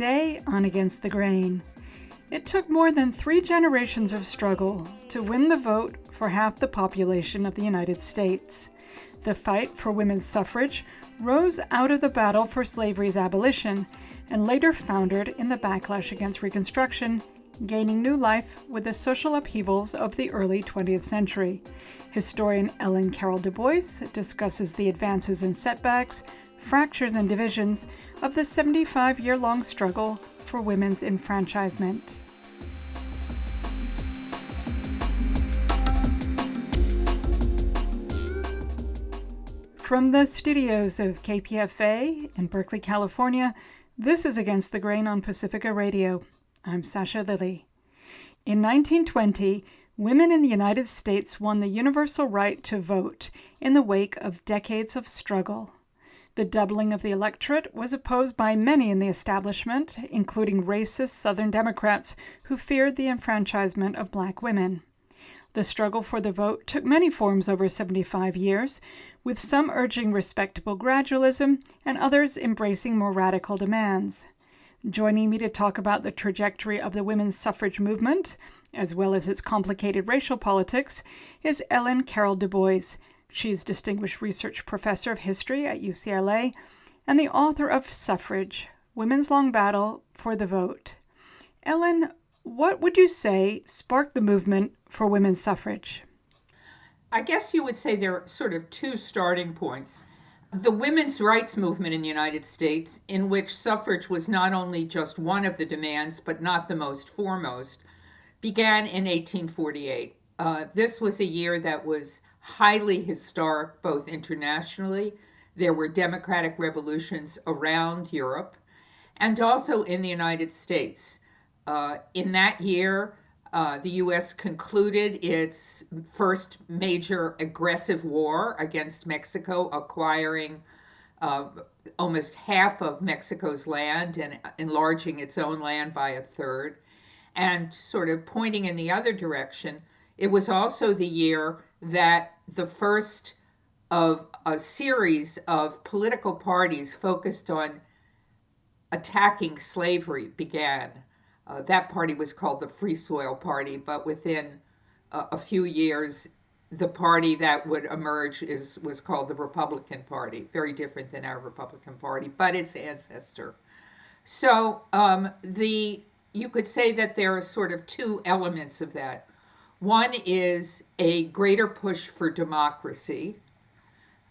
Today on Against the Grain, it took more than three generations of struggle to win the vote for half the population of the United States. The fight for women's suffrage rose out of the battle for slavery's abolition and later foundered in the backlash against Reconstruction, gaining new life with the social upheavals of the early 20th century. Historian Ellen Carol Dubois discusses the advances and setbacks, fractures and divisions of the 75 year long struggle for women's enfranchisement. From the studios of KPFA in Berkeley, California, this is Against the Grain on Pacifica Radio. I'm Sasha Lilley. In 1920, women in the United States won the universal right to vote in the wake of decades of struggle. The doubling of the electorate was opposed by many in the establishment, including racist Southern Democrats who feared the enfranchisement of black women. The struggle for the vote took many forms over 75 years, with some urging respectable gradualism and others embracing more radical demands. Joining me to talk about the trajectory of the women's suffrage movement, as well as its complicated racial politics, is Ellen Carol Dubois, She's Distinguished Research Professor of History at UCLA and the author of Suffrage Women's Long Battle for the Vote. Ellen, what would you say sparked the movement for women's suffrage? I guess you would say there are sort of two starting points. The women's rights movement in the United States, in which suffrage was not only just one of the demands, but not the most foremost, began in 1848. Uh, this was a year that was highly historic, both internationally. There were democratic revolutions around Europe and also in the United States. Uh, in that year, uh, the U.S. concluded its first major aggressive war against Mexico, acquiring uh, almost half of Mexico's land and enlarging its own land by a third. And sort of pointing in the other direction, it was also the year that the first of a series of political parties focused on attacking slavery began. Uh, that party was called the Free Soil Party, but within uh, a few years, the party that would emerge is was called the Republican Party. Very different than our Republican Party, but its ancestor. So um, the you could say that there are sort of two elements of that. One is a greater push for democracy.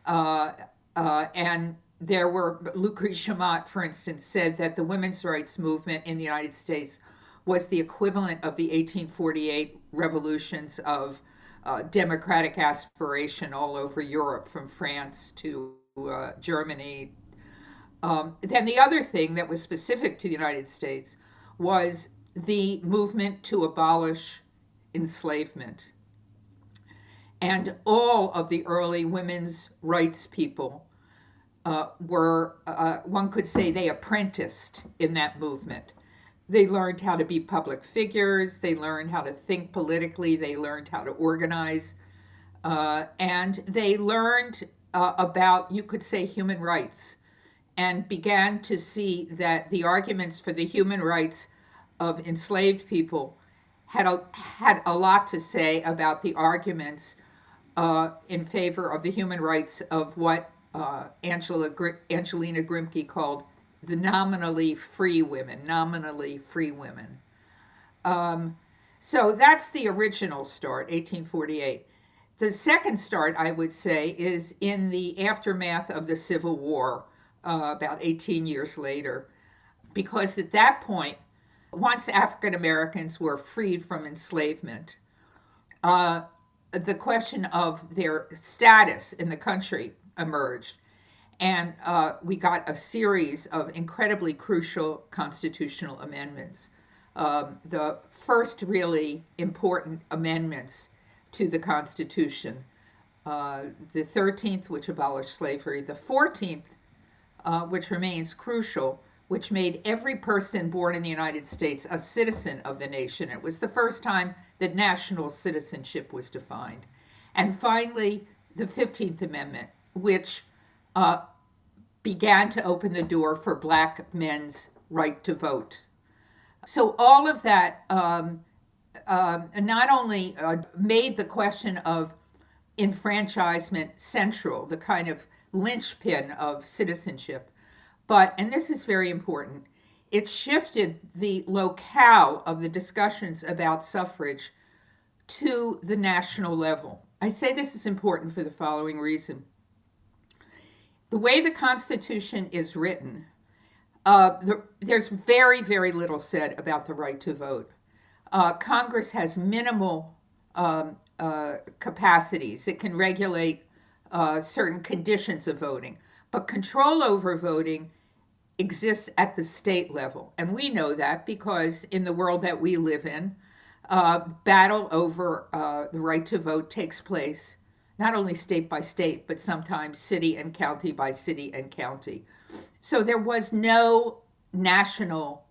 Uh, uh, and there were, Lucretia Mott, for instance, said that the women's rights movement in the United States was the equivalent of the 1848 revolutions of uh, democratic aspiration all over Europe, from France to uh, Germany. Um, then the other thing that was specific to the United States was the movement to abolish enslavement. And all of the early women's rights people uh, were, uh, one could say, they apprenticed in that movement. They learned how to be public figures, they learned how to think politically, they learned how to organize, uh, and they learned uh, about, you could say, human rights and began to see that the arguments for the human rights of enslaved people had a, had a lot to say about the arguments uh, in favor of the human rights of what uh, Angela Angelina Grimke called the nominally free women, nominally free women. Um, so that's the original start, 1848. The second start, I would say, is in the aftermath of the Civil War, uh, about 18 years later, because at that point, once African Americans were freed from enslavement, uh, the question of their status in the country emerged. And uh, we got a series of incredibly crucial constitutional amendments. Um, the first really important amendments to the Constitution, uh, the 13th, which abolished slavery, the 14th, uh, which remains crucial, which made every person born in the United States a citizen of the nation. It was the first time that national citizenship was defined. And finally, the 15th Amendment, which uh, began to open the door for black men's right to vote. So all of that um, uh, not only uh, made the question of enfranchisement central, the kind of linchpin of citizenship, but, and this is very important, it shifted the locale of the discussions about suffrage to the national level. I say this is important for the following reason. The way the Constitution is written, uh, the, there's very, very little said about the right to vote. Uh, Congress has minimal um, uh, capacities. It can regulate uh, certain conditions of voting, but control over voting exists at the state level. And we know that because in the world that we live in, uh, battle over uh, the right to vote takes place not only state by state, but sometimes city and county by city and county. So there was no national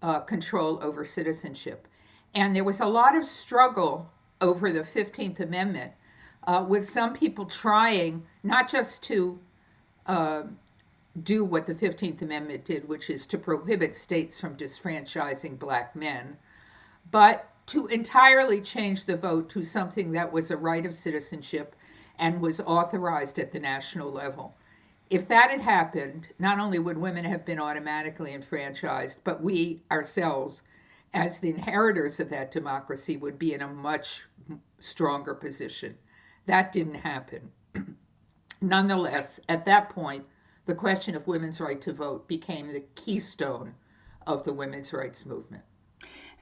uh, control over citizenship. And there was a lot of struggle over the 15th Amendment, uh, with some people trying not just to uh, do what the 15th Amendment did, which is to prohibit states from disfranchising black men, but to entirely change the vote to something that was a right of citizenship and was authorized at the national level. If that had happened, not only would women have been automatically enfranchised, but we ourselves, as the inheritors of that democracy, would be in a much stronger position. That didn't happen. Nonetheless, at that point, the question of women's right to vote became the keystone of the women's rights movement.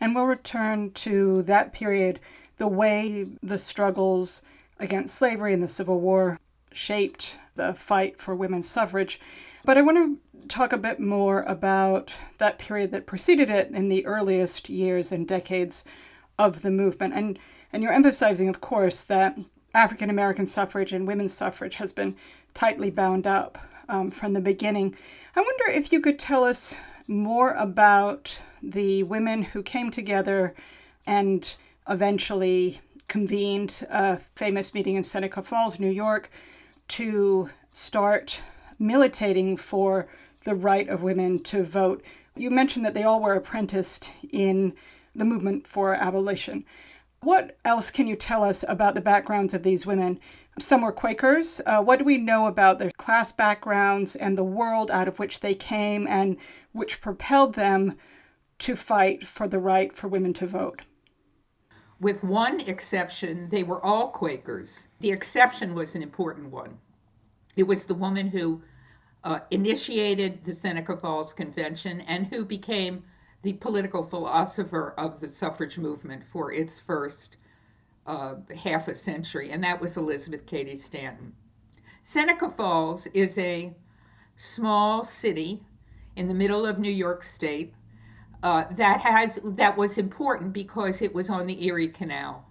And we'll return to that period, the way the struggles against slavery and the Civil War shaped the fight for women's suffrage. But I want to talk a bit more about that period that preceded it in the earliest years and decades of the movement. And, and you're emphasizing, of course, that African American suffrage and women's suffrage has been tightly bound up um, from the beginning. I wonder if you could tell us more about the women who came together and eventually convened a famous meeting in Seneca Falls, New York, to start militating for the right of women to vote. You mentioned that they all were apprenticed in the movement for abolition. What else can you tell us about the backgrounds of these women? Some were Quakers. Uh, what do we know about their class backgrounds and the world out of which they came and which propelled them to fight for the right for women to vote? With one exception, they were all Quakers. The exception was an important one. It was the woman who uh, initiated the Seneca Falls Convention and who became the political philosopher of the suffrage movement for its first uh, half a century, and that was Elizabeth Cady Stanton. Seneca Falls is a small city in the middle of New York State uh, that has that was important because it was on the Erie Canal.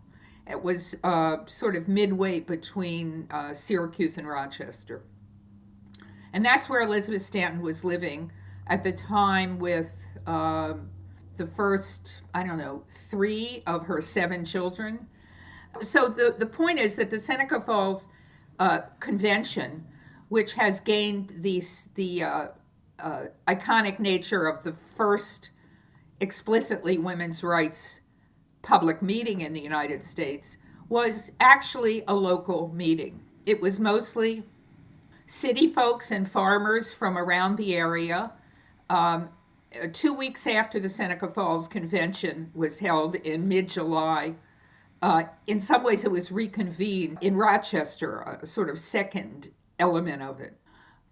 It was uh, sort of midway between uh, Syracuse and Rochester, and that's where Elizabeth Stanton was living at the time with um, the first I don't know three of her seven children. So the the point is that the Seneca Falls uh, Convention, which has gained the the uh, iconic nature of the first explicitly women's rights public meeting in the United States was actually a local meeting. It was mostly city folks and farmers from around the area. Um, two weeks after the Seneca Falls Convention was held in mid July, uh, in some ways it was reconvened in Rochester, a sort of second element of it.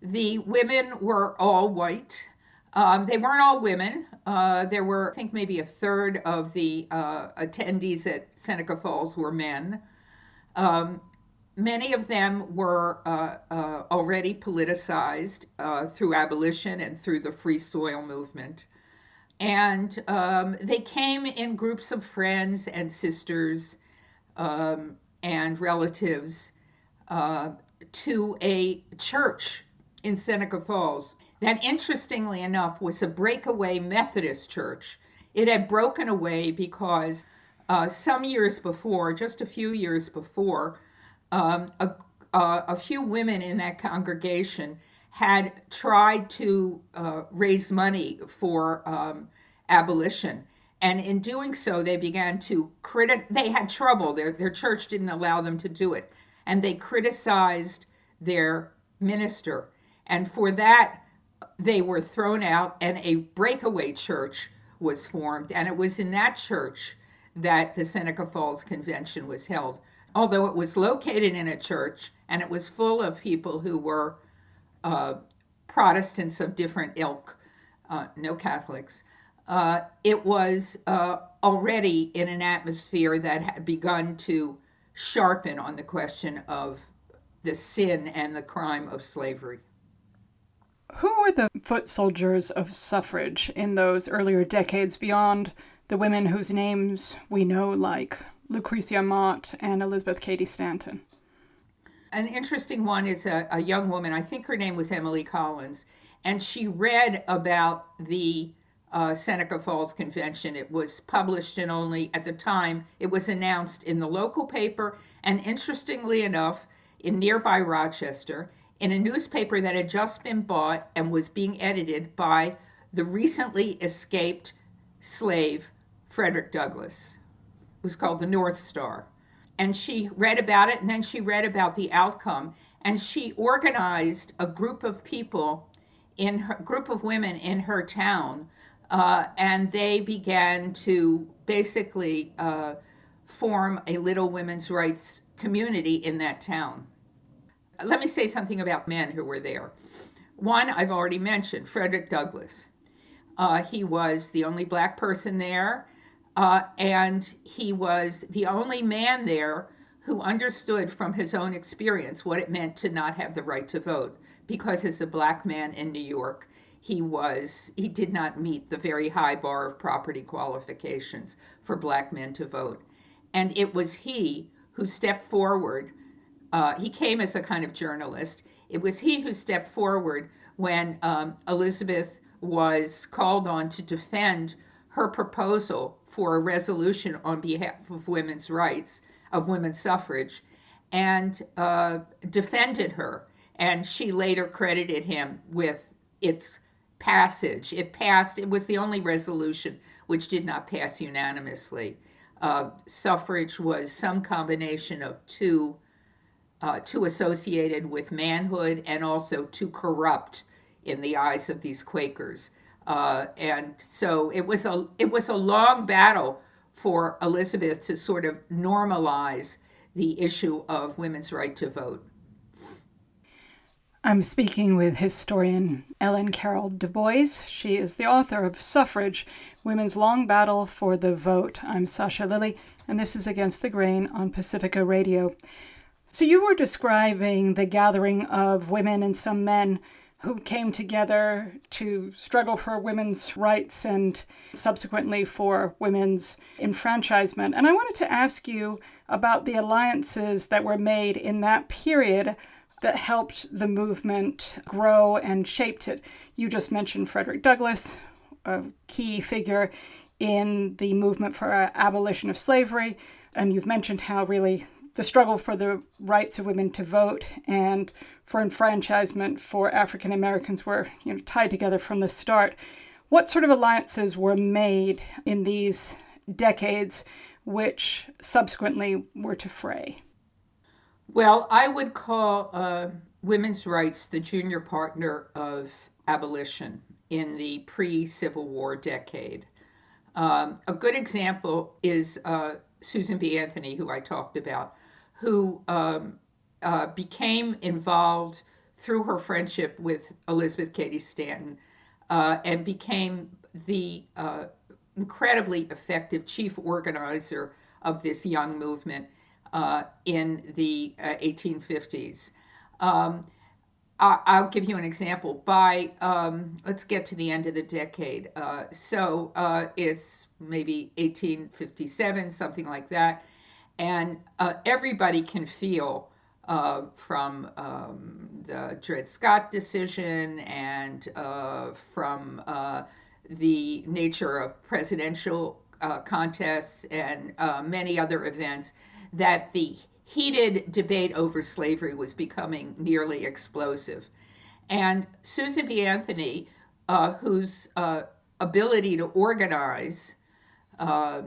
The women were all white. Um, they weren't all women. Uh, there were, I think, maybe a third of the uh, attendees at Seneca Falls were men. Um, many of them were uh, uh already politicized through abolition and through the free soil movement. And um, they came in groups of friends and sisters um, and relatives uh, to a church in Seneca Falls that, interestingly enough, was a breakaway Methodist church. It had broken away because uh, some years before, just a few years before, um, a, uh, a few women in that congregation had tried to uh, raise money for um, abolition. And in doing so, they began to criticize, they had trouble. Their, their church didn't allow them to do it. And they criticized their minister. And for that, they were thrown out, and a breakaway church was formed. And it was in that church that the Seneca Falls Convention was held. Although it was located in a church and it was full of people who were uh, Protestants of different ilk, uh, no Catholics, uh, it was uh, already in an atmosphere that had begun to sharpen on the question of the sin and the crime of slavery. Who were the foot soldiers of suffrage in those earlier decades beyond the women whose names we know, like Lucretia Mott and Elizabeth Cady Stanton? An interesting one is a, a young woman, I think her name was Emily Collins, and she read about the uh, Seneca Falls Convention. It was published in only, at the time, it was announced in the local paper, and interestingly enough, in nearby Rochester, in a newspaper that had just been bought and was being edited by the recently escaped slave Frederick Douglass. It was called the North Star. And she read about it, and then she read about the outcome, and she organized a group of people in her group of women in her town, uh, and they began to basically uh, form a little women's rights community in that town. Let me say something about men who were there. One, I've already mentioned, Frederick Douglass. Uh, he was the only black person there, uh, and he was the only man there who understood from his own experience what it meant to not have the right to vote. Because as a black man in New York, he was he did not meet the very high bar of property qualifications for black men to vote, and it was he who stepped forward uh, he came as a kind of journalist. It was he who stepped forward when um, Elizabeth was called on to defend her proposal for a resolution on behalf of women's rights, of women's suffrage, and uh, defended her. And she later credited him with its passage. It passed, it was the only resolution which did not pass unanimously. Uh, suffrage was some combination of two uh, too associated with manhood and also too corrupt in the eyes of these Quakers. Uh, and so it was a it was a long battle for Elizabeth to sort of normalize the issue of women's right to vote. I'm speaking with historian Ellen Carol Dubois. She is the author of Suffrage Women's Long Battle for the Vote. I'm Sasha Lilley, and this is Against the Grain on Pacifica Radio. So you were describing the gathering of women and some men who came together to struggle for women's rights and subsequently for women's enfranchisement. And I wanted to ask you about the alliances that were made in that period that helped the movement grow and shaped it. You just mentioned Frederick Douglass, a key figure in the movement for abolition of slavery, and you've mentioned how really the struggle for the rights of women to vote and for enfranchisement for African Americans were you know, tied together from the start. What sort of alliances were made in these decades which subsequently were to fray? Well, I would call uh, women's rights the junior partner of abolition in the pre Civil War decade. Um, a good example is uh, Susan B. Anthony, who I talked about who um, uh, became involved through her friendship with Elizabeth Cady Stanton uh, and became the uh, incredibly effective chief organizer of this young movement uh, in the 1850s. Uh, um, I- will give you an example. By um, let's get to the end of the decade. Uh, so it's maybe 1857, something like that and everybody can feel uh, from um, the Dred Scott decision and uh, from uh, the nature of presidential uh, contests and uh, many other events that the heated debate over slavery was becoming nearly explosive. And Susan B. Anthony, uh, whose ability to organize, I,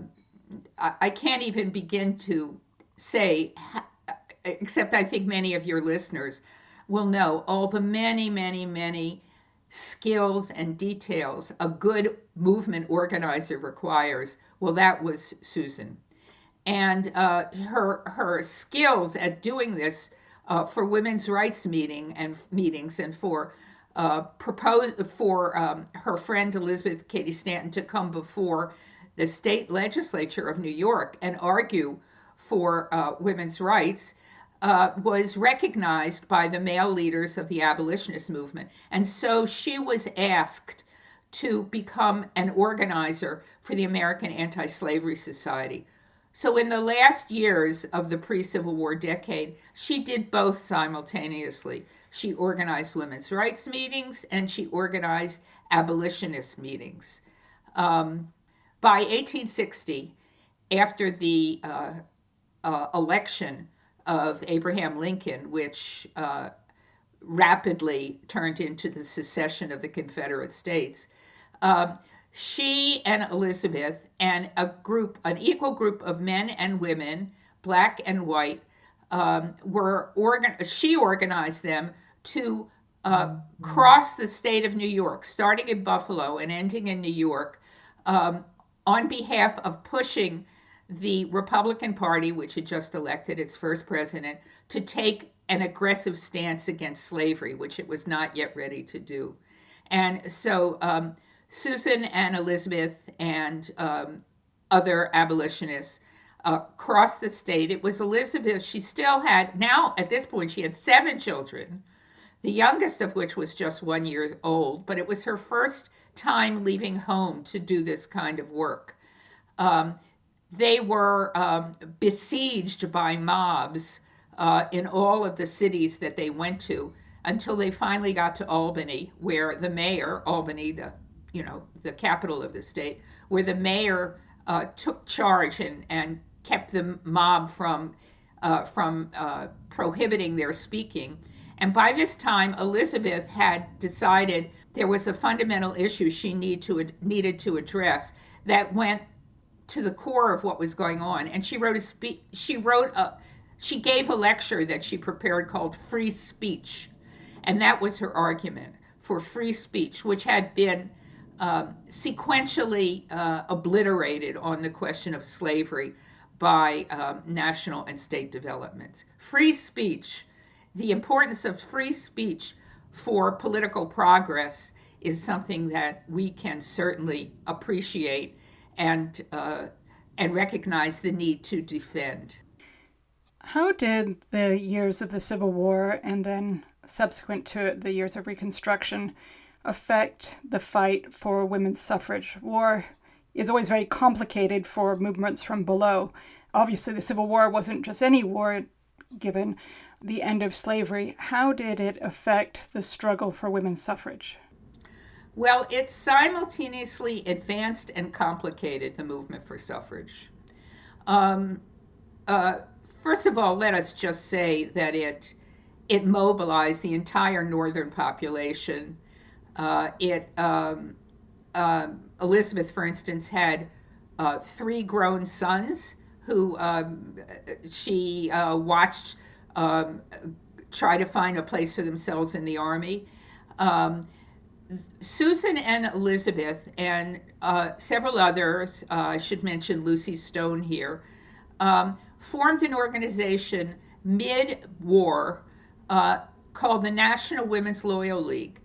I, can't even begin to say, except I think many of your listeners will know all the many, many, many skills and details a good movement organizer requires. Well, that was Susan. And uh, her, her skills at doing this uh, for women's rights meeting and meetings and for uh, propose for um, her friend Elizabeth Cady Stanton to come before the state legislature of New York and argue for uh, women's rights uh, was recognized by the male leaders of the abolitionist movement. And so she was asked to become an organizer for the American Anti Slavery Society. So, in the last years of the pre Civil War decade, she did both simultaneously. She organized women's rights meetings and she organized abolitionist meetings. Um, by 1860, after the uh, uh, election of Abraham Lincoln, which uh, rapidly turned into the secession of the Confederate States, um, she and Elizabeth and a group, an equal group of men and women, black and white, um, were organ. She organized them to uh, cross the state of New York, starting in Buffalo and ending in New York, um, on behalf of pushing the Republican Party, which had just elected its first president, to take an aggressive stance against slavery, which it was not yet ready to do. And so um, Susan and Elizabeth and um, other abolitionists uh, the state. It was Elizabeth, she still had, now at this point, she had seven children, the youngest of which was just one year old, but it was her first time leaving home to do this kind of work. Um, they were um, besieged by mobs uh, in all of the cities that they went to until they finally got to Albany, where the mayor, Albany, the you know the capital of the state, where the mayor uh, took charge and, and kept the mob from uh, from uh, prohibiting their speaking. And by this time, Elizabeth had decided there was a fundamental issue she need to, needed to address that went to the core of what was going on. And she wrote a speech. She wrote a. She gave a lecture that she prepared called "Free Speech," and that was her argument for free speech, which had been um, sequentially uh, obliterated on the question of slavery by um, national and state developments. Free speech, the importance of free speech for political progress is something that we can certainly appreciate and uh, and recognize the need to defend. How did the years of the Civil War and then subsequent to it, the years of Reconstruction affect the fight for women's suffrage? War is always very complicated for movements from below. Obviously, the Civil War wasn't just any war, given the end of slavery. How did it affect the struggle for women's suffrage? Well, it simultaneously advanced and complicated the movement for suffrage. Um, uh, first of all, let us just say that it it mobilized the entire northern population. Uh, it um, uh, Elizabeth, for instance, had uh, three grown sons who um, she uh, watched um, try to find a place for themselves in the army. Um, Susan and Elizabeth and uh, several others, uh, I should mention Lucy Stone here, um, formed an organization mid war uh, called the National Women's Loyal League.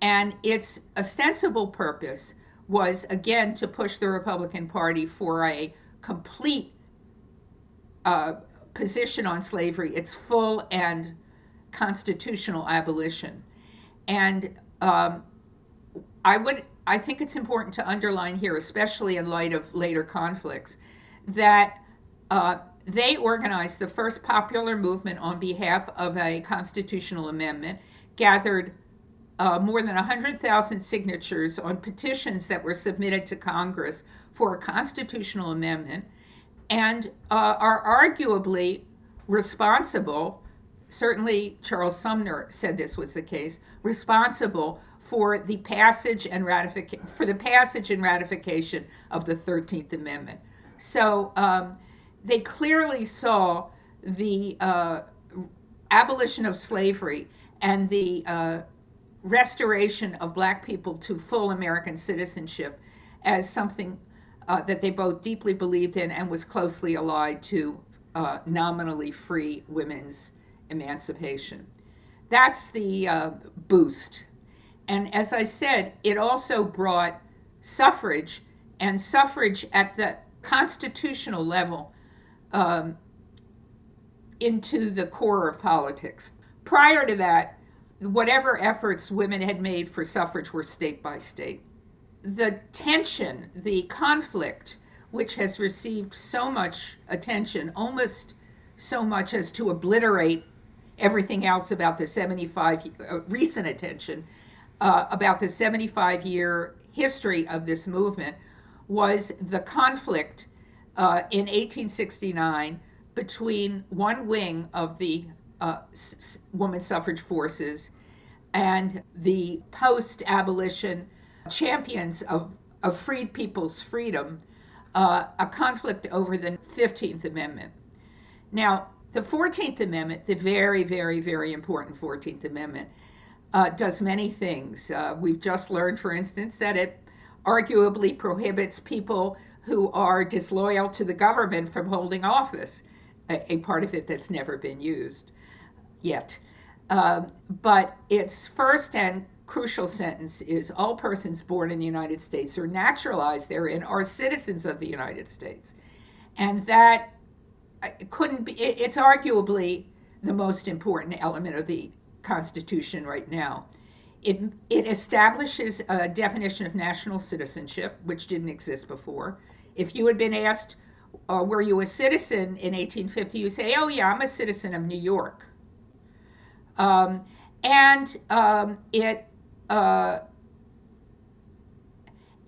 And its ostensible purpose was, again, to push the Republican Party for a complete uh, position on slavery, its full and constitutional abolition. And um, I would I think it's important to underline here, especially in light of later conflicts, that uh, they organized the first popular movement on behalf of a constitutional amendment, gathered uh, more than 100,000 signatures on petitions that were submitted to Congress for a constitutional amendment, and uh, are arguably responsible certainly Charles Sumner said this was the case, responsible for the passage and ratification for the passage and ratification of the Thirteenth Amendment. So um, they clearly saw the uh, abolition of slavery and the uh, restoration of black people to full American citizenship as something uh, that they both deeply believed in and was closely allied to uh, nominally free women's emancipation. That's the uh, boost. And as I said, it also brought suffrage and suffrage at the constitutional level um, into the core of politics. Prior to that, whatever efforts women had made for suffrage were state by state. The tension, the conflict, which has received so much attention, almost so much as to obliterate everything else about the 75 uh, recent attention uh, about the 75 year history of this movement was the conflict uh, in 1869 between one wing of the uh, s- woman suffrage forces and the post abolition champions of, of freed people's freedom, uh, a conflict over the 15th Amendment. Now, the 14th Amendment, the very, very, very important 14th Amendment, uh, does many things. Uh, we've just learned, for instance, that it arguably prohibits people who are disloyal to the government from holding office, a, a part of it that's never been used yet. Um, but its first and crucial sentence is all persons born in the United States or naturalized therein are citizens of the United States. And that uh, couldn't be, it, it's arguably the most important element of the Constitution right now. It, it establishes a definition of national citizenship, which didn't exist before. If you had been asked, uh, were you a citizen in 1850, you say, oh, yeah, I'm a citizen of New York. Um, and um, it uh,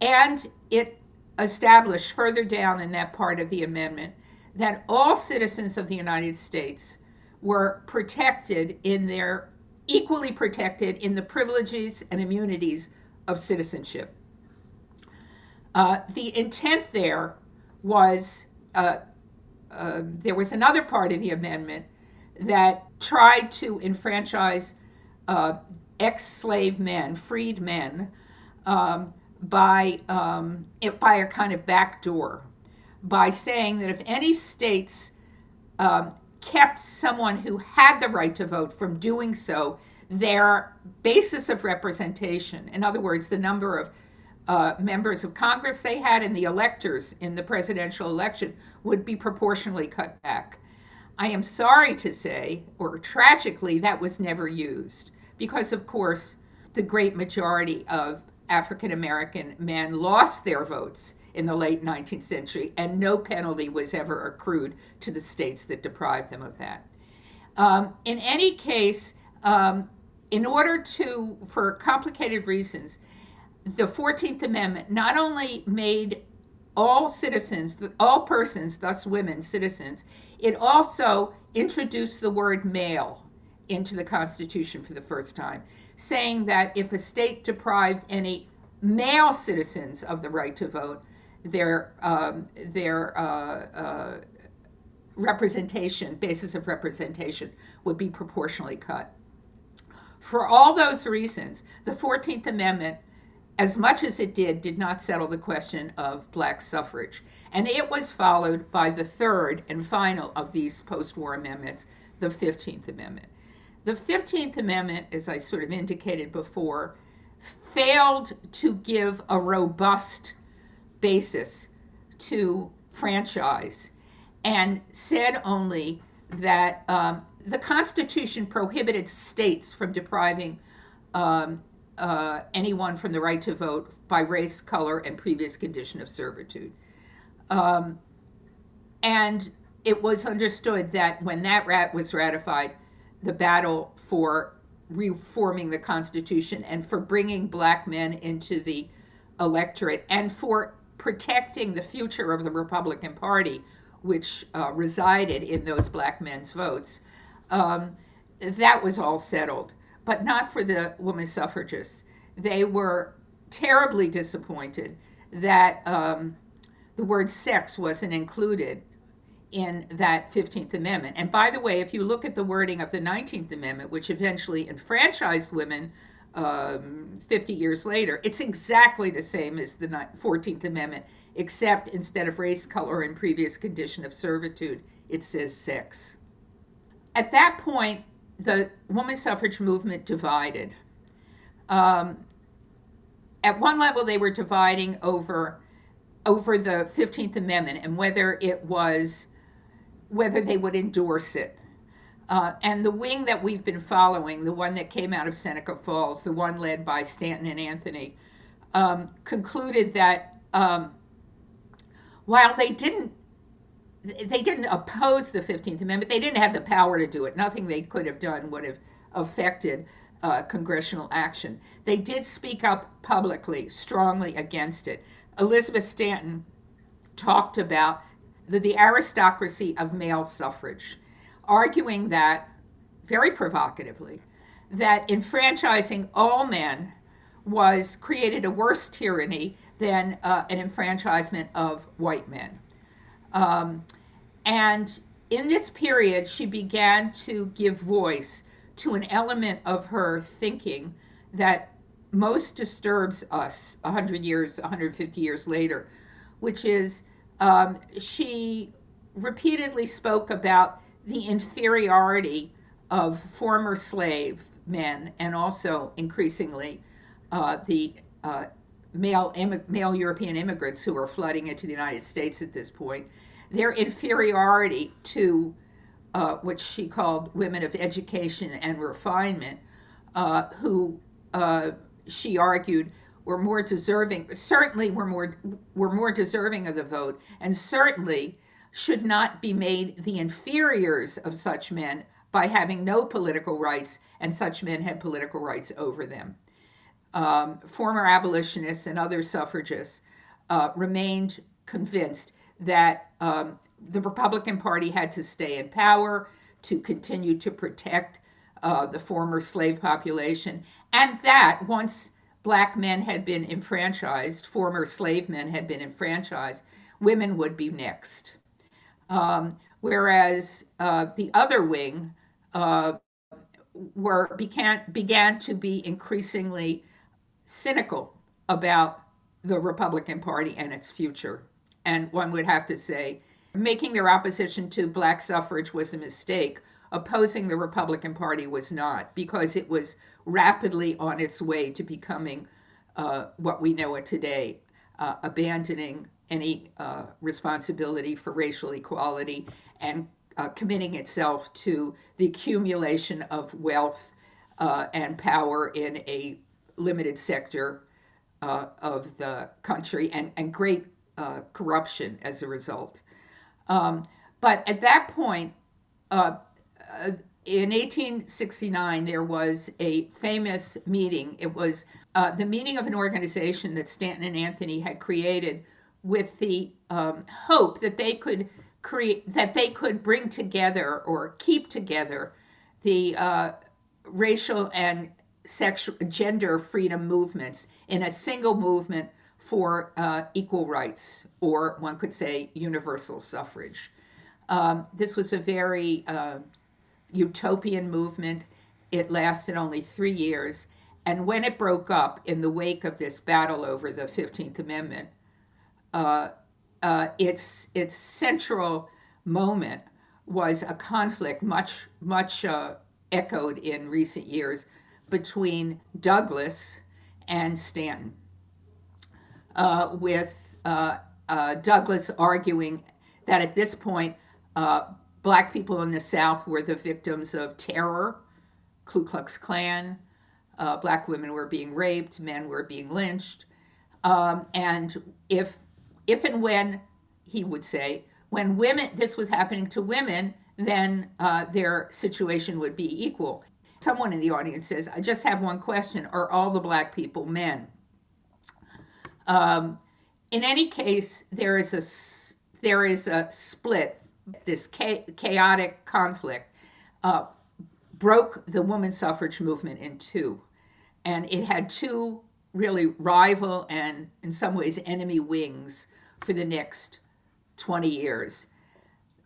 and it established further down in that part of the amendment that all citizens of the United States were protected in their equally protected in the privileges and immunities of citizenship. Uh, the intent there was uh, uh, there was another part of the amendment that tried to enfranchise uh, ex slave men, freed men, um, by, um, it, by a kind of back door, by saying that if any states um, kept someone who had the right to vote from doing so, their basis of representation, in other words, the number of uh, members of Congress they had and the electors in the presidential election, would be proportionally cut back. I am sorry to say, or tragically, that was never used because, of course, the great majority of African American men lost their votes in the late 19th century, and no penalty was ever accrued to the states that deprived them of that. Um, in any case, um, in order to, for complicated reasons, the 14th Amendment not only made all citizens, all persons, thus women, citizens, it also introduced the word male into the Constitution for the first time, saying that if a state deprived any male citizens of the right to vote, their um, their uh, uh, representation, basis of representation, would be proportionally cut. For all those reasons, the 14th Amendment, as much as it did, did not settle the question of black suffrage. And it was followed by the third and final of these post war amendments, the 15th Amendment. The 15th Amendment, as I sort of indicated before, failed to give a robust basis to franchise and said only that um, the Constitution prohibited states from depriving um, uh, anyone from the right to vote by race, color, and previous condition of servitude. Um, and it was understood that when that rat was ratified, the battle for reforming the Constitution and for bringing black men into the electorate and for protecting the future of the Republican Party, which uh, resided in those black men's votes, um, that was all settled, but not for the women suffragists. They were terribly disappointed that um, the word sex wasn't included in that 15th Amendment. And by the way, if you look at the wording of the 19th Amendment, which eventually enfranchised women um, 50 years later, it's exactly the same as the 14th Amendment, except instead of race, color, and previous condition of servitude, it says sex. At that point, the women's suffrage movement divided. Um, at one level, they were dividing over over the 15th Amendment and whether it was whether they would endorse it. Uh, and the wing that we've been following, the one that came out of Seneca Falls, the one led by Stanton and Anthony, um, concluded that um, while they didn't they didn't oppose the 15th Amendment, they didn't have the power to do it. Nothing they could have done would have affected uh, congressional action. They did speak up publicly, strongly against it. Elizabeth Stanton talked about the, the aristocracy of male suffrage, arguing that, very provocatively, that enfranchising all men was created a worse tyranny than uh, an enfranchisement of white men. Um, and in this period, she began to give voice to an element of her thinking that most disturbs us 100 years, 150 years later, which is um, she repeatedly spoke about the inferiority of former slave men and also increasingly uh, the uh, male, Im- male European immigrants who are flooding into the United States at this point, their inferiority to uh, what she called women of education and refinement, uh, who uh, she argued were more deserving, certainly were more were more deserving of the vote, and certainly should not be made the inferiors of such men by having no political rights, and such men had political rights over them. Um, former abolitionists and other suffragists uh, remained convinced that um, the Republican Party had to stay in power to continue to protect uh, the former slave population, and that once black men had been enfranchised, former slave men had been enfranchised, women would be next. Um, whereas uh, the other wing uh, were began began to be increasingly cynical about the Republican Party and its future. And one would have to say, making their opposition to black suffrage was a mistake. Opposing the Republican Party was not, because it was rapidly on its way to becoming uh, what we know it today, uh, abandoning any uh, responsibility for racial equality and uh, committing itself to the accumulation of wealth uh, and power in a limited sector uh, of the country and, and great uh, corruption as a result. Um, but at that point, uh, in 1869, there was a famous meeting. It was the meeting of an organization that Stanton and Anthony had created with the um, hope that they could create, that they could bring together or keep together the uh, racial and sexual gender freedom movements in a single movement for uh, equal rights, or one could say universal suffrage. Um, this was a very uh, utopian movement. It lasted only three years. And when it broke up in the wake of this battle over the 15th Amendment, uh, uh, its, its central moment was a conflict, much, much uh, echoed in recent years, between Douglass and Stanton, uh, with uh, Douglass arguing that at this point, black people in the South were the victims of terror, Ku Klux Klan, black women were being raped, men were being lynched. Um, and if, if and when, he would say, when women, this was happening to women, then uh, their situation would be equal. Someone in the audience says, I just have one question Are all the black people men? Um, in any case, there is a, there is a split, this cha- chaotic conflict. Uh, broke the women's suffrage movement in two. And it had two really rival and, in some ways, enemy wings for the next 20 years.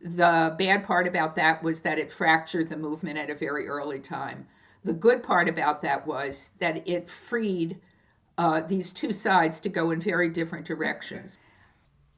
The bad part about that was that it fractured the movement at a very early time. The good part about that was that it freed uh, these two sides to go in very different directions.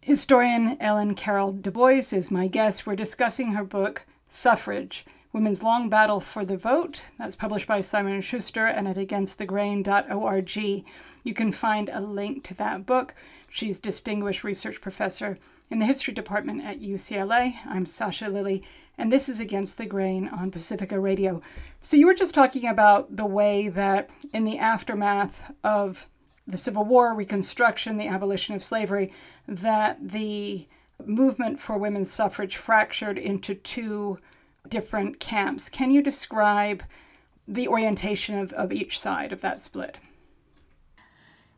Historian Ellen Carol Dubois is my guest. We're discussing her book, Suffrage Women's Long Battle for the Vote. That's published by Simon & Schuster and at againstthegrain.org. You can find a link to that book. She's distinguished research professor in the history department at UCLA. I'm Sasha Lilley, and this is Against the Grain on Pacifica Radio. So, you were just talking about the way that in the aftermath of the Civil War, Reconstruction, the abolition of slavery, that the movement for women's suffrage fractured into two different camps. Can you describe the orientation of, of each side of that split?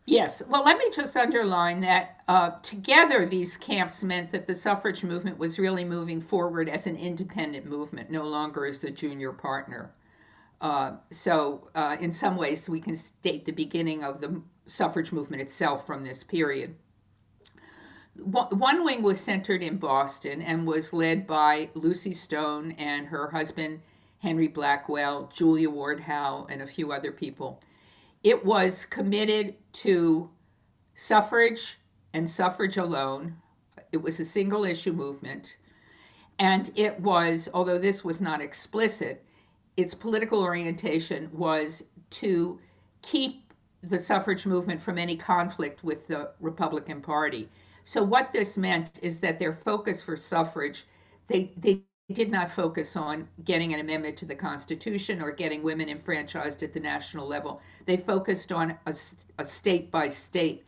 Yes. Well, let me just underline that uh, together these camps meant that the suffrage movement was really moving forward as an independent movement, no longer as a junior partner. Uh, so, uh, in some ways, we can state the beginning of the suffrage movement itself from this period. One wing was centered in Boston and was led by Lucy Stone and her husband, Henry Blackwell, Julia Ward Howe, and a few other people. It was committed to suffrage and suffrage alone. It was a single issue movement. And it was, although this was not explicit, its political orientation was to keep the suffrage movement from any conflict with the Republican Party. So, what this meant is that their focus for suffrage, they, they did not focus on getting an amendment to the Constitution or getting women enfranchised at the national level. They focused on a, state by state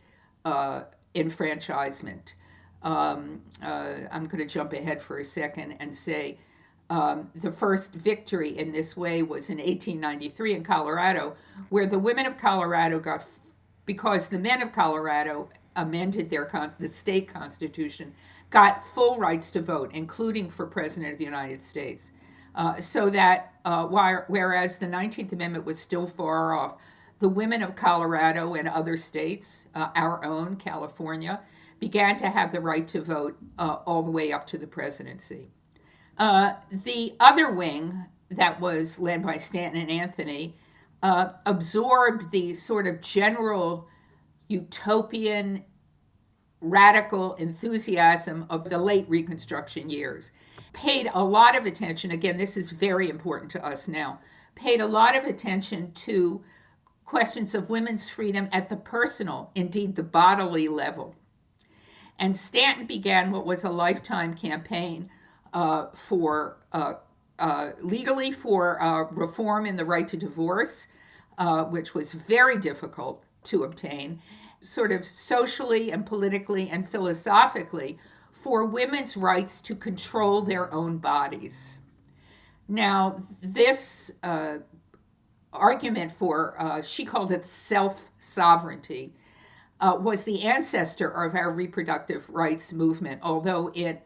enfranchisement. Um, uh, I'm going to jump ahead for a second and say um, the first victory in this way was in 1893 in Colorado, where the women of Colorado got, because the men of Colorado amended their con- the state constitution, got full rights to vote, including for president of the United States. Uh, so that uh, whereas the 19th Amendment was still far off, the women of Colorado and other states, uh, our own California, began to have the right to vote uh, all the way up to the presidency. Uh, the other wing that was led by Stanton and Anthony uh, absorbed the sort of general utopian radical enthusiasm of the late Reconstruction years. Paid a lot of attention, again, this is very important to us now, paid a lot of attention to questions of women's freedom at the personal, indeed the bodily level. And Stanton began what was a lifetime campaign uh, for uh, uh, legally for uh, reform in the right to divorce, uh, which was very difficult to obtain, sort of socially and politically and philosophically for women's rights to control their own bodies. Now, this uh, argument for, uh, she called it self sovereignty, uh, was the ancestor of our reproductive rights movement, although it,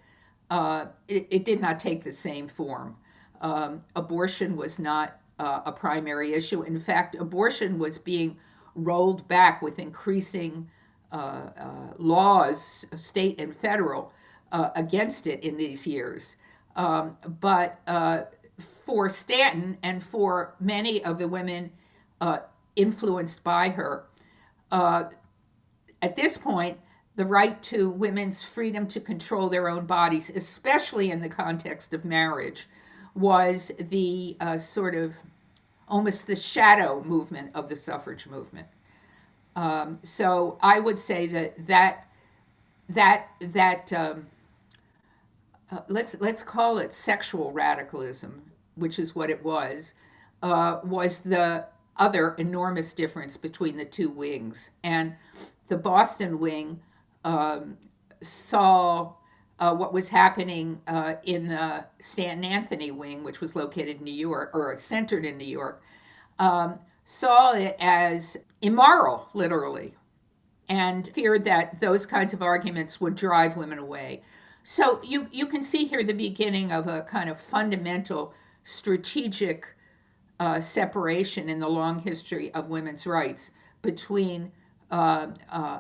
uh, it, it, did not take the same form. Um, abortion was not uh, a primary issue. In fact, abortion was being rolled back with increasing uh, uh, laws, state and federal, uh, against it in these years. Um, but uh, for Stanton and for many of the women uh, influenced by her, uh, at this point, the right to women's freedom to control their own bodies, especially in the context of marriage, was the sort of almost the shadow movement of the suffrage movement. Um, so I would say that that that that um, uh, let's let's call it sexual radicalism, which is what it was, uh, was the other enormous difference between the two wings. And the Boston wing um, saw uh, what was happening uh, in the Stanton Anthony wing, which was located in New York or centered in New York, um, saw it as immoral, literally, and feared that those kinds of arguments would drive women away. So you, you can see here the beginning of a kind of fundamental strategic uh, separation in the long history of women's rights between uh, uh,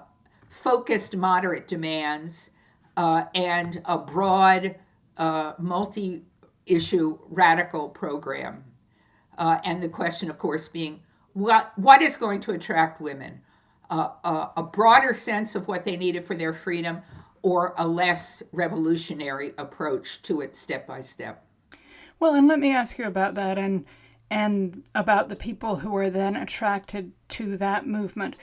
focused moderate demands uh, and a broad uh, multi issue radical program. Uh, and the question, of course, being what, what is going to attract women? a broader sense of what they needed for their freedom or a less revolutionary approach to it step by step. Well, and let me ask you about that and and about the people who were then attracted to that movement.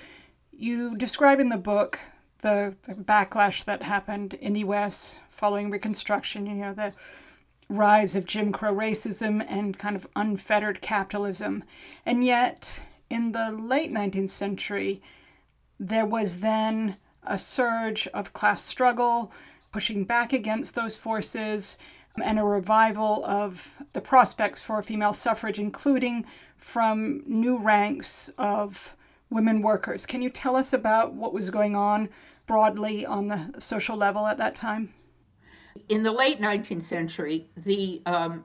You describe in the book the, the backlash that happened in the US following Reconstruction, you know, the rise of Jim Crow racism and kind of unfettered capitalism. And yet, in the late 19th century, there was then a surge of class struggle, pushing back against those forces, and a revival of the prospects for female suffrage, including from new ranks of women workers. Can you tell us about what was going on broadly on the social level at that time? In the late 19th century, the um,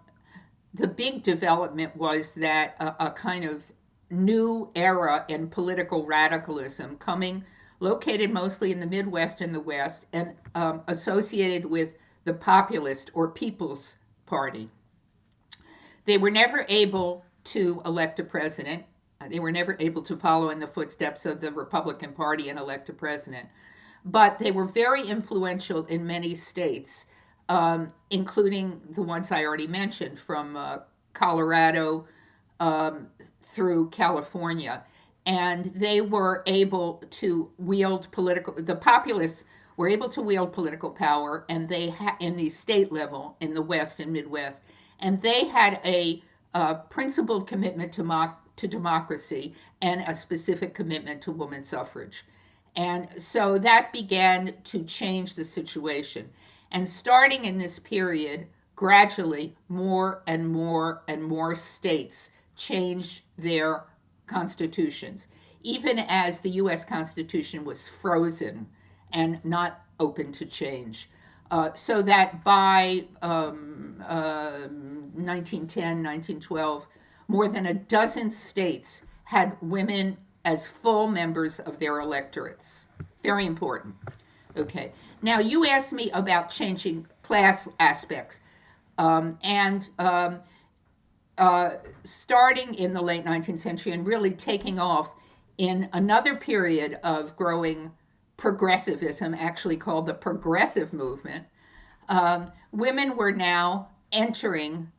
the big development was that a, a kind of new era in political radicalism coming located mostly in the Midwest and the West, and um, associated with the Populist or People's Party. They were never able to elect a president. They were never able to follow in the footsteps of the Republican Party and elect a president. But they were very influential in many states, um, including the ones I already mentioned from uh, Colorado um, through California. And they were able to wield political the populists were able to wield political power and they had in the state level in the west and midwest. And they had a, a principled commitment to, mo- to democracy and a specific commitment to women's suffrage and so that began to change the situation and starting in this period gradually more and more and more states changed their constitutions, even as the US Constitution was frozen and not open to change. Uh, so that by um, uh, 1910, 1912, more than a dozen states had women as full members of their electorates. Very important. Okay. Now, you asked me about changing class aspects. Um, and um, uh, starting in the late 19th century and really taking off in another period of growing progressivism, actually called the progressive movement, um, women were now entering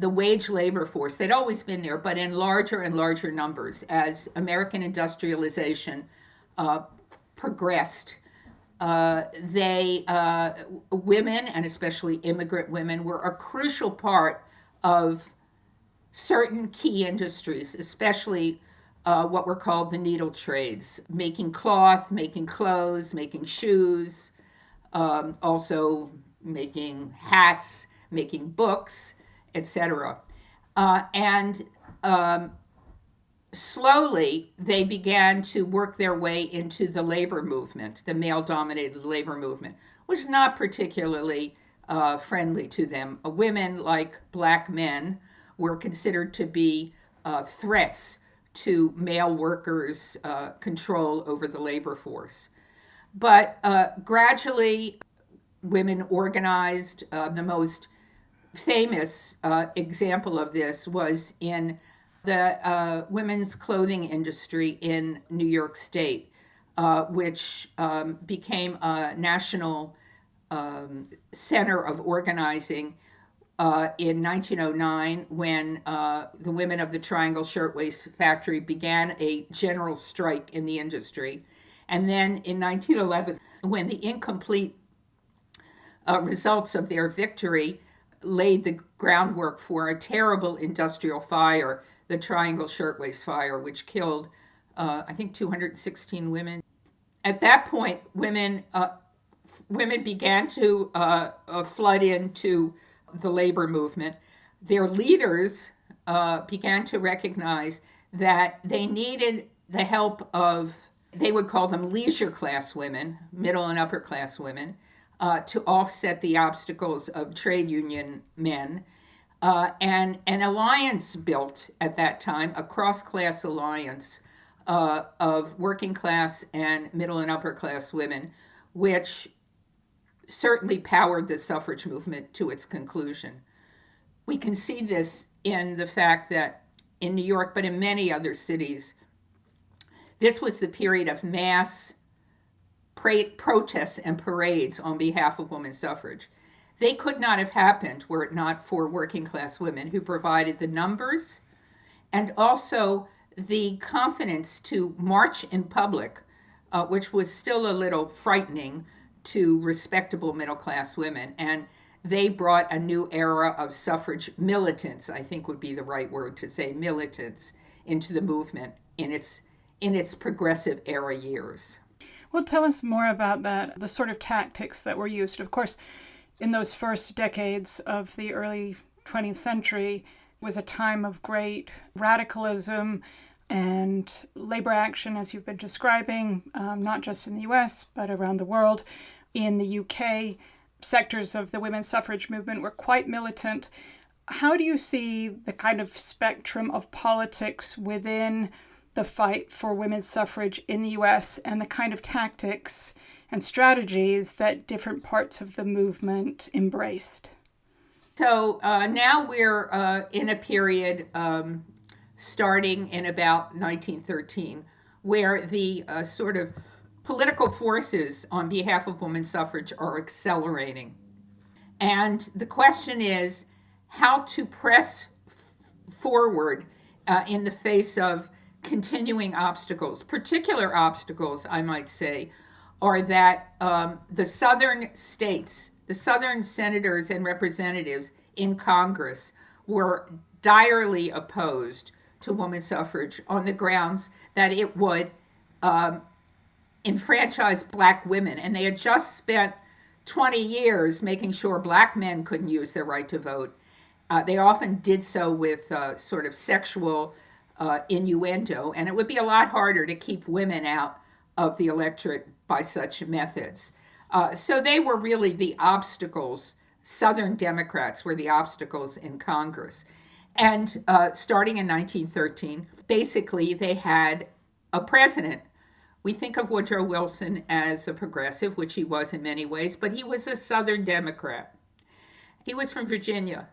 the wage labor force. They'd always been there, but in larger and larger numbers as American industrialization uh, progressed. Uh, they uh, women and especially immigrant women were a crucial part of certain key industries, especially uh, what were called the needle trades, making cloth, making clothes, making shoes, um, also making hats, making books, etc. Uh, and um, slowly they began to work their way into the labor movement, the male dominated labor movement, which is not particularly uh, friendly to them. women, like black men, were considered to be uh, threats to male workers' uh, control over the labor force. But uh, gradually, women organized. Uh, the most famous uh, example of this was in the uh, women's clothing industry in New York State, which um, became a national um, center of organizing uh, in 1909 when uh, the women of the Triangle Shirtwaist Factory began a general strike in the industry. And then in 1911, when the incomplete uh, results of their victory laid the groundwork for a terrible industrial fire, the Triangle Shirtwaist Fire, which killed, uh, I think, 216 women. At that point, women uh, women began to uh, flood into the labor movement, their leaders uh, began to recognize that they needed the help of, they would call them leisure class women, middle and upper class women, uh, to offset the obstacles of trade union men. uh, and an alliance built at that time, a cross class alliance uh, of working class and middle and upper class women, which certainly powered the suffrage movement to its conclusion. We can see this in the fact that in New York, but in many other cities, this was the period of mass pra- protests and parades on behalf of women's suffrage. They could not have happened were it not for working class women who provided the numbers and also the confidence to march in public, uh, which was still a little frightening to respectable middle class women. And they brought a new era of suffrage militants, I think would be the right word to say, militants, into the movement in its in its progressive era years. Well, tell us more about that, the sort of tactics that were used. Of course, in those first decades of the early 20th century was a time of great radicalism and labor action, as you've been describing, um, not just in the US, but around the world. In the UK, sectors of the women's suffrage movement were quite militant. How do you see the kind of spectrum of politics within the fight for women's suffrage in the US and the kind of tactics and strategies that different parts of the movement embraced? So uh, now we're uh, in a period um, starting in about 1913 where the uh, sort of political forces on behalf of women's suffrage are accelerating. And the question is how to press forward uh, in the face of continuing obstacles. Particular obstacles, I might say, are that um, the southern states, the southern senators and representatives in Congress were direly opposed to woman suffrage on the grounds that it would um, enfranchise black women. And they had just spent 20 years making sure black men couldn't use their right to vote. Uh, they often did so with uh, sort of sexual uh, innuendo, and it would be a lot harder to keep women out of the electorate by such methods. Uh, so they were really the obstacles. Southern Democrats were the obstacles in Congress. And uh, starting in 1913, basically they had a president. We think of Woodrow Wilson as a progressive, which he was in many ways, but he was a Southern Democrat. He was from Virginia.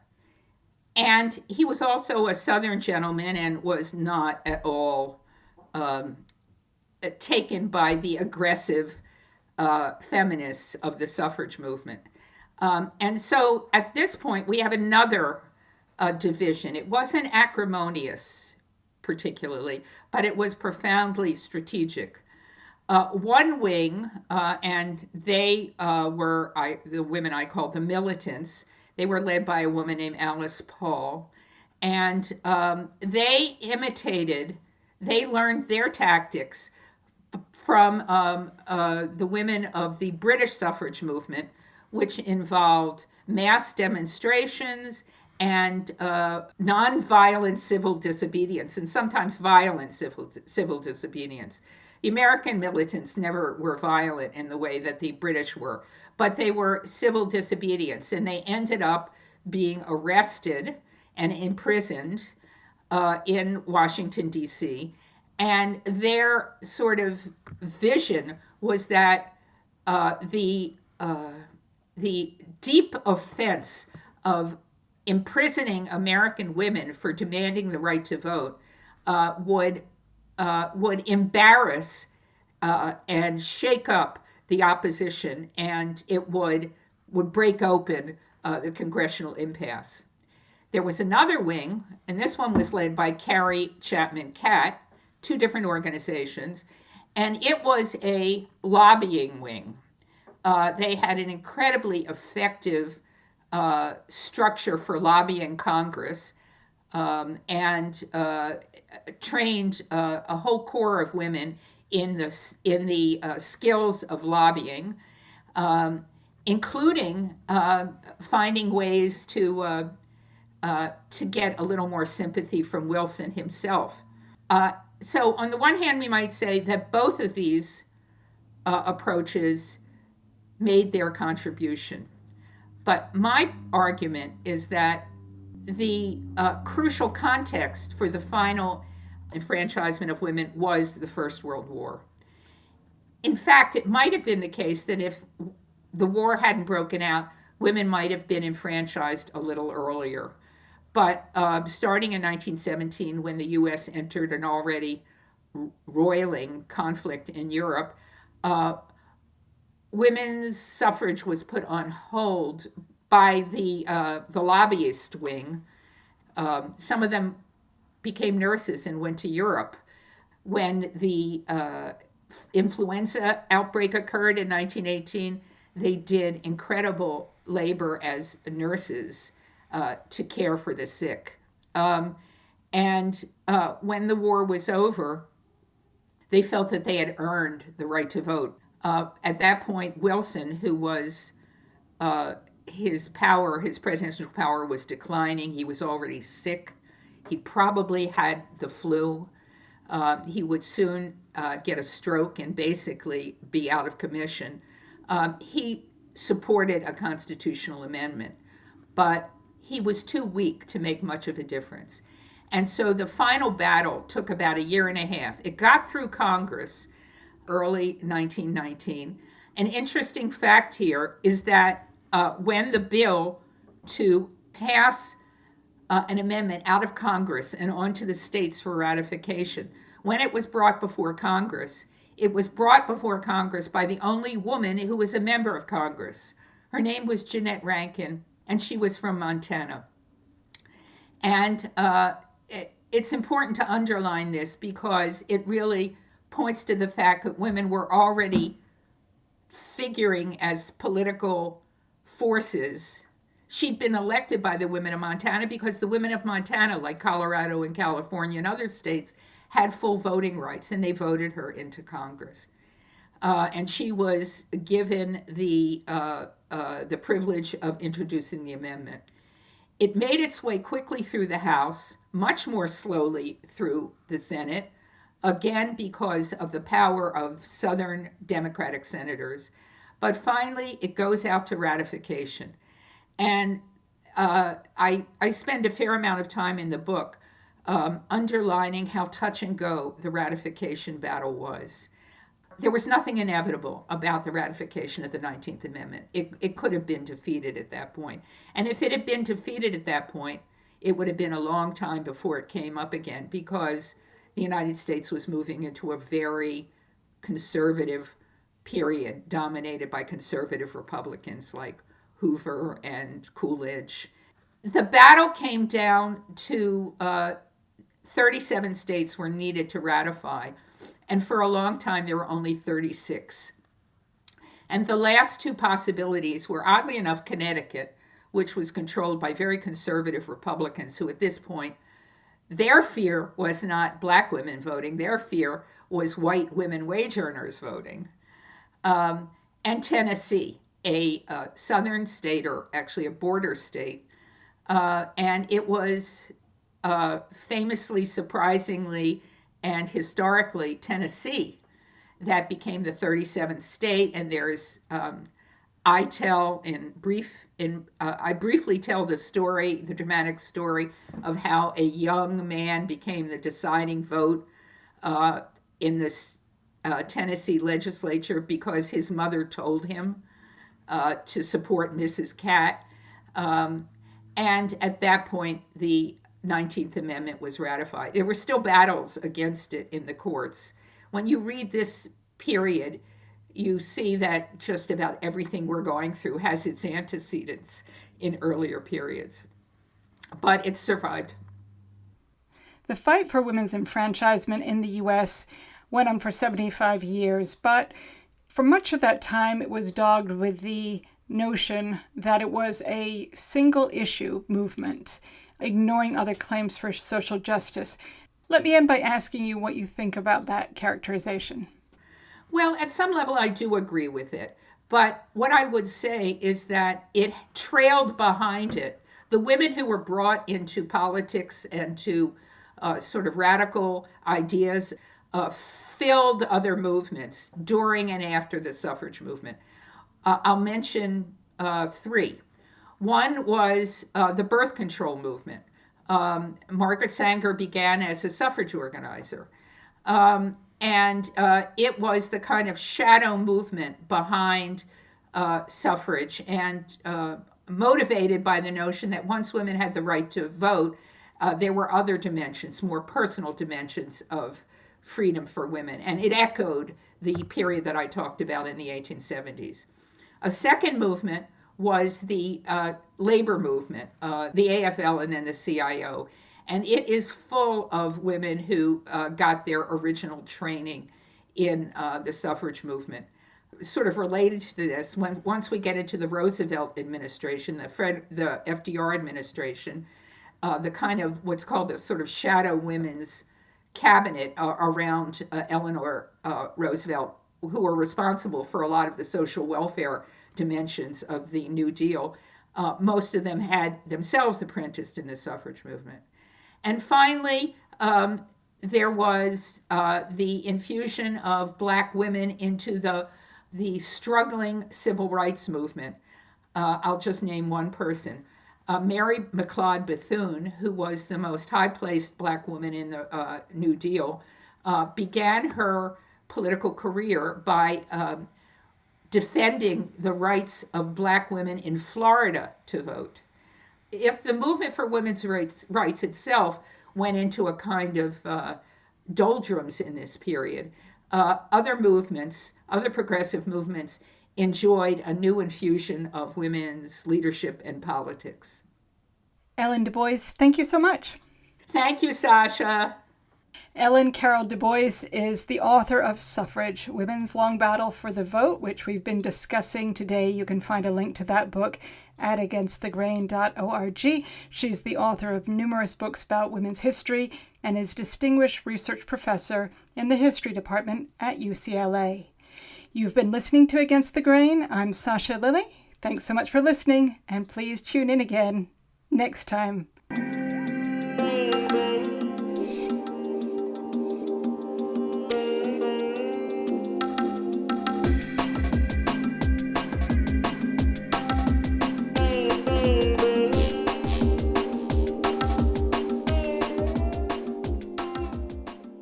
And he was also a Southern gentleman and was not at all um, taken by the aggressive uh, feminists of the suffrage movement. Um, and so at this point, we have another uh, division. It wasn't acrimonious, particularly, but it was profoundly strategic. Uh, one wing, uh, and they uh, were I, the women I call the militants. They were led by a woman named Alice Paul, and um, they imitated. They learned their tactics from um, uh, the women of the British suffrage movement, which involved mass demonstrations and uh, nonviolent civil disobedience, and sometimes violent civil, civil disobedience. The American militants never were violent in the way that the British were, but they were civil disobedience, and they ended up being arrested and imprisoned uh, in Washington, D.C. And their sort of vision was that uh, the, uh, the deep offense of imprisoning American women for demanding the right to vote uh, would uh, would embarrass uh, and shake up the opposition, and it would would break open uh, the congressional impasse. There was another wing, and this one was led by Carrie Chapman Catt, two different organizations, and it was a lobbying wing. Uh, they had an incredibly effective uh, structure for lobbying Congress um, and uh, trained uh, a whole corps of women in the, in the uh, skills of lobbying, um, including uh, finding ways to, to get a little more sympathy from Wilson himself. so, on the one hand, we might say that both of these approaches made their contribution. But my argument is that the uh, crucial context for the final enfranchisement of women was the First World War. In fact, it might have been the case that if the war hadn't broken out, women might have been enfranchised a little earlier. But uh, starting in 1917, when the U.S. entered an already roiling conflict in Europe, uh, women's suffrage was put on hold by the uh, the lobbyist wing. Um, some of them became nurses and went to Europe. When the uh, influenza outbreak occurred in 1918, they did incredible labor as nurses uh, to care for the sick. Um, and uh, when the war was over, they felt that they had earned the right to vote. Uh, at that point, Wilson, who was uh, his power, his presidential power was declining. He was already sick. He probably had the flu. Uh, he would soon uh, get a stroke and basically be out of commission. Um, he supported a constitutional amendment, but he was too weak to make much of a difference. And so the final battle took about a year and a half. It got through Congress early 1919. An interesting fact here is that uh, when the bill to pass uh, an amendment out of Congress and onto the states for ratification, when it was brought before Congress, it was brought before Congress by the only woman who was a member of Congress. Her name was Jeannette Rankin, and she was from Montana. And uh, it, it's important to underline this because it really points to the fact that women were already figuring as political forces. She'd been elected by the women of Montana because the women of Montana, like Colorado and California and other states, had full voting rights, and they voted her into Congress. Uh, and she was given the uh, uh, the privilege of introducing the amendment. It made its way quickly through the House, much more slowly through the Senate, again because of the power of Southern Democratic senators. But finally, it goes out to ratification. And uh, I, I spend a fair amount of time in the book um, underlining how touch and go the ratification battle was. There was nothing inevitable about the ratification of the 19th Amendment. It, it could have been defeated at that point. And if it had been defeated at that point, it would have been a long time before it came up again because the United States was moving into a very conservative period dominated by conservative Republicans like Hoover and Coolidge. The battle came down to uh, 37 states were needed to ratify, and for a long time there were only 36. And the last two possibilities were, oddly enough, Connecticut, which was controlled by very conservative Republicans who, at this point, their fear was not black women voting, their fear was white women wage earners voting. Um, and Tennessee, a uh, southern state, or actually a border state. Uh, and it was uh, famously, surprisingly, and historically Tennessee that became the 37th state. And there's, um, I tell in brief, in uh, I briefly tell the story, the dramatic story of how a young man became the deciding vote uh, in this uh, Tennessee legislature because his mother told him uh, to support Mrs. Catt. Um, and at that point, the 19th Amendment was ratified. There were still battles against it in the courts. When you read this period, you see that just about everything we're going through has its antecedents in earlier periods. But it survived. The fight for women's enfranchisement in the U.S. went on for 75 years, but for much of that time it was dogged with the notion that it was a single issue movement ignoring other claims for social justice. Let me end by asking you what you think about that characterization. Well, at some level, I do agree with it. But what I would say is that it trailed behind it. The women who were brought into politics and to uh, sort of radical ideas uh, filled other movements during and after the suffrage movement. Uh, I'll mention uh, three. One was uh, the birth control movement. Um, Margaret Sanger began as a suffrage organizer. Um, and uh, it was the kind of shadow movement behind uh, suffrage and motivated by the notion that once women had the right to vote, there were other dimensions, more personal dimensions of freedom for women. And it echoed the period that I talked about in the 1870s. A second movement was the uh, labor movement, uh, the AFL and then the CIO. And it is full of women who uh, got their original training in uh, the suffrage movement. Sort of related to this, when once we get into the Roosevelt administration, the Fred, the FDR administration, uh, the kind of what's called a sort of shadow women's cabinet uh, around Eleanor Roosevelt, who are responsible for a lot of the social welfare dimensions of the New Deal. Uh, most of them had themselves apprenticed in the suffrage movement. And finally, um, there was uh, the infusion of black women into the, the struggling civil rights movement. Uh, I'll just name one person. Uh, Mary McLeod Bethune, who was the most high placed black woman in the uh, New Deal, uh, began her political career by um, defending the rights of black women in Florida to vote. If the movement for women's rights, rights itself went into a kind of uh, doldrums in this period, uh, other movements, other progressive movements, enjoyed a new infusion of women's leadership and politics. Ellen Dubois, thank you so much. Thank you, Sasha. Ellen Carol Dubois is the author of Suffrage Women's Long Battle for the Vote, which we've been discussing today. You can find a link to that book at againstthegrain.org. She's the author of numerous books about women's history and is Distinguished Research Professor in the History Department at UCLA. You've been listening to Against the Grain. I'm Sasha Lilley. Thanks so much for listening, and please tune in again next time.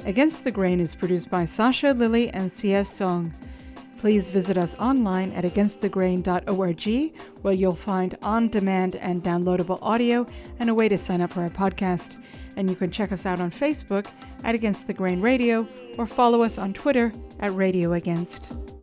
Against the Grain is produced by Sasha Lilley and C.S. Soong. Please visit us online at againstthegrain.org, where you'll find on demand and downloadable audio and a way to sign up for our podcast. And you can check us out on Facebook at Against the Grain Radio or follow us on Twitter at Radio Against.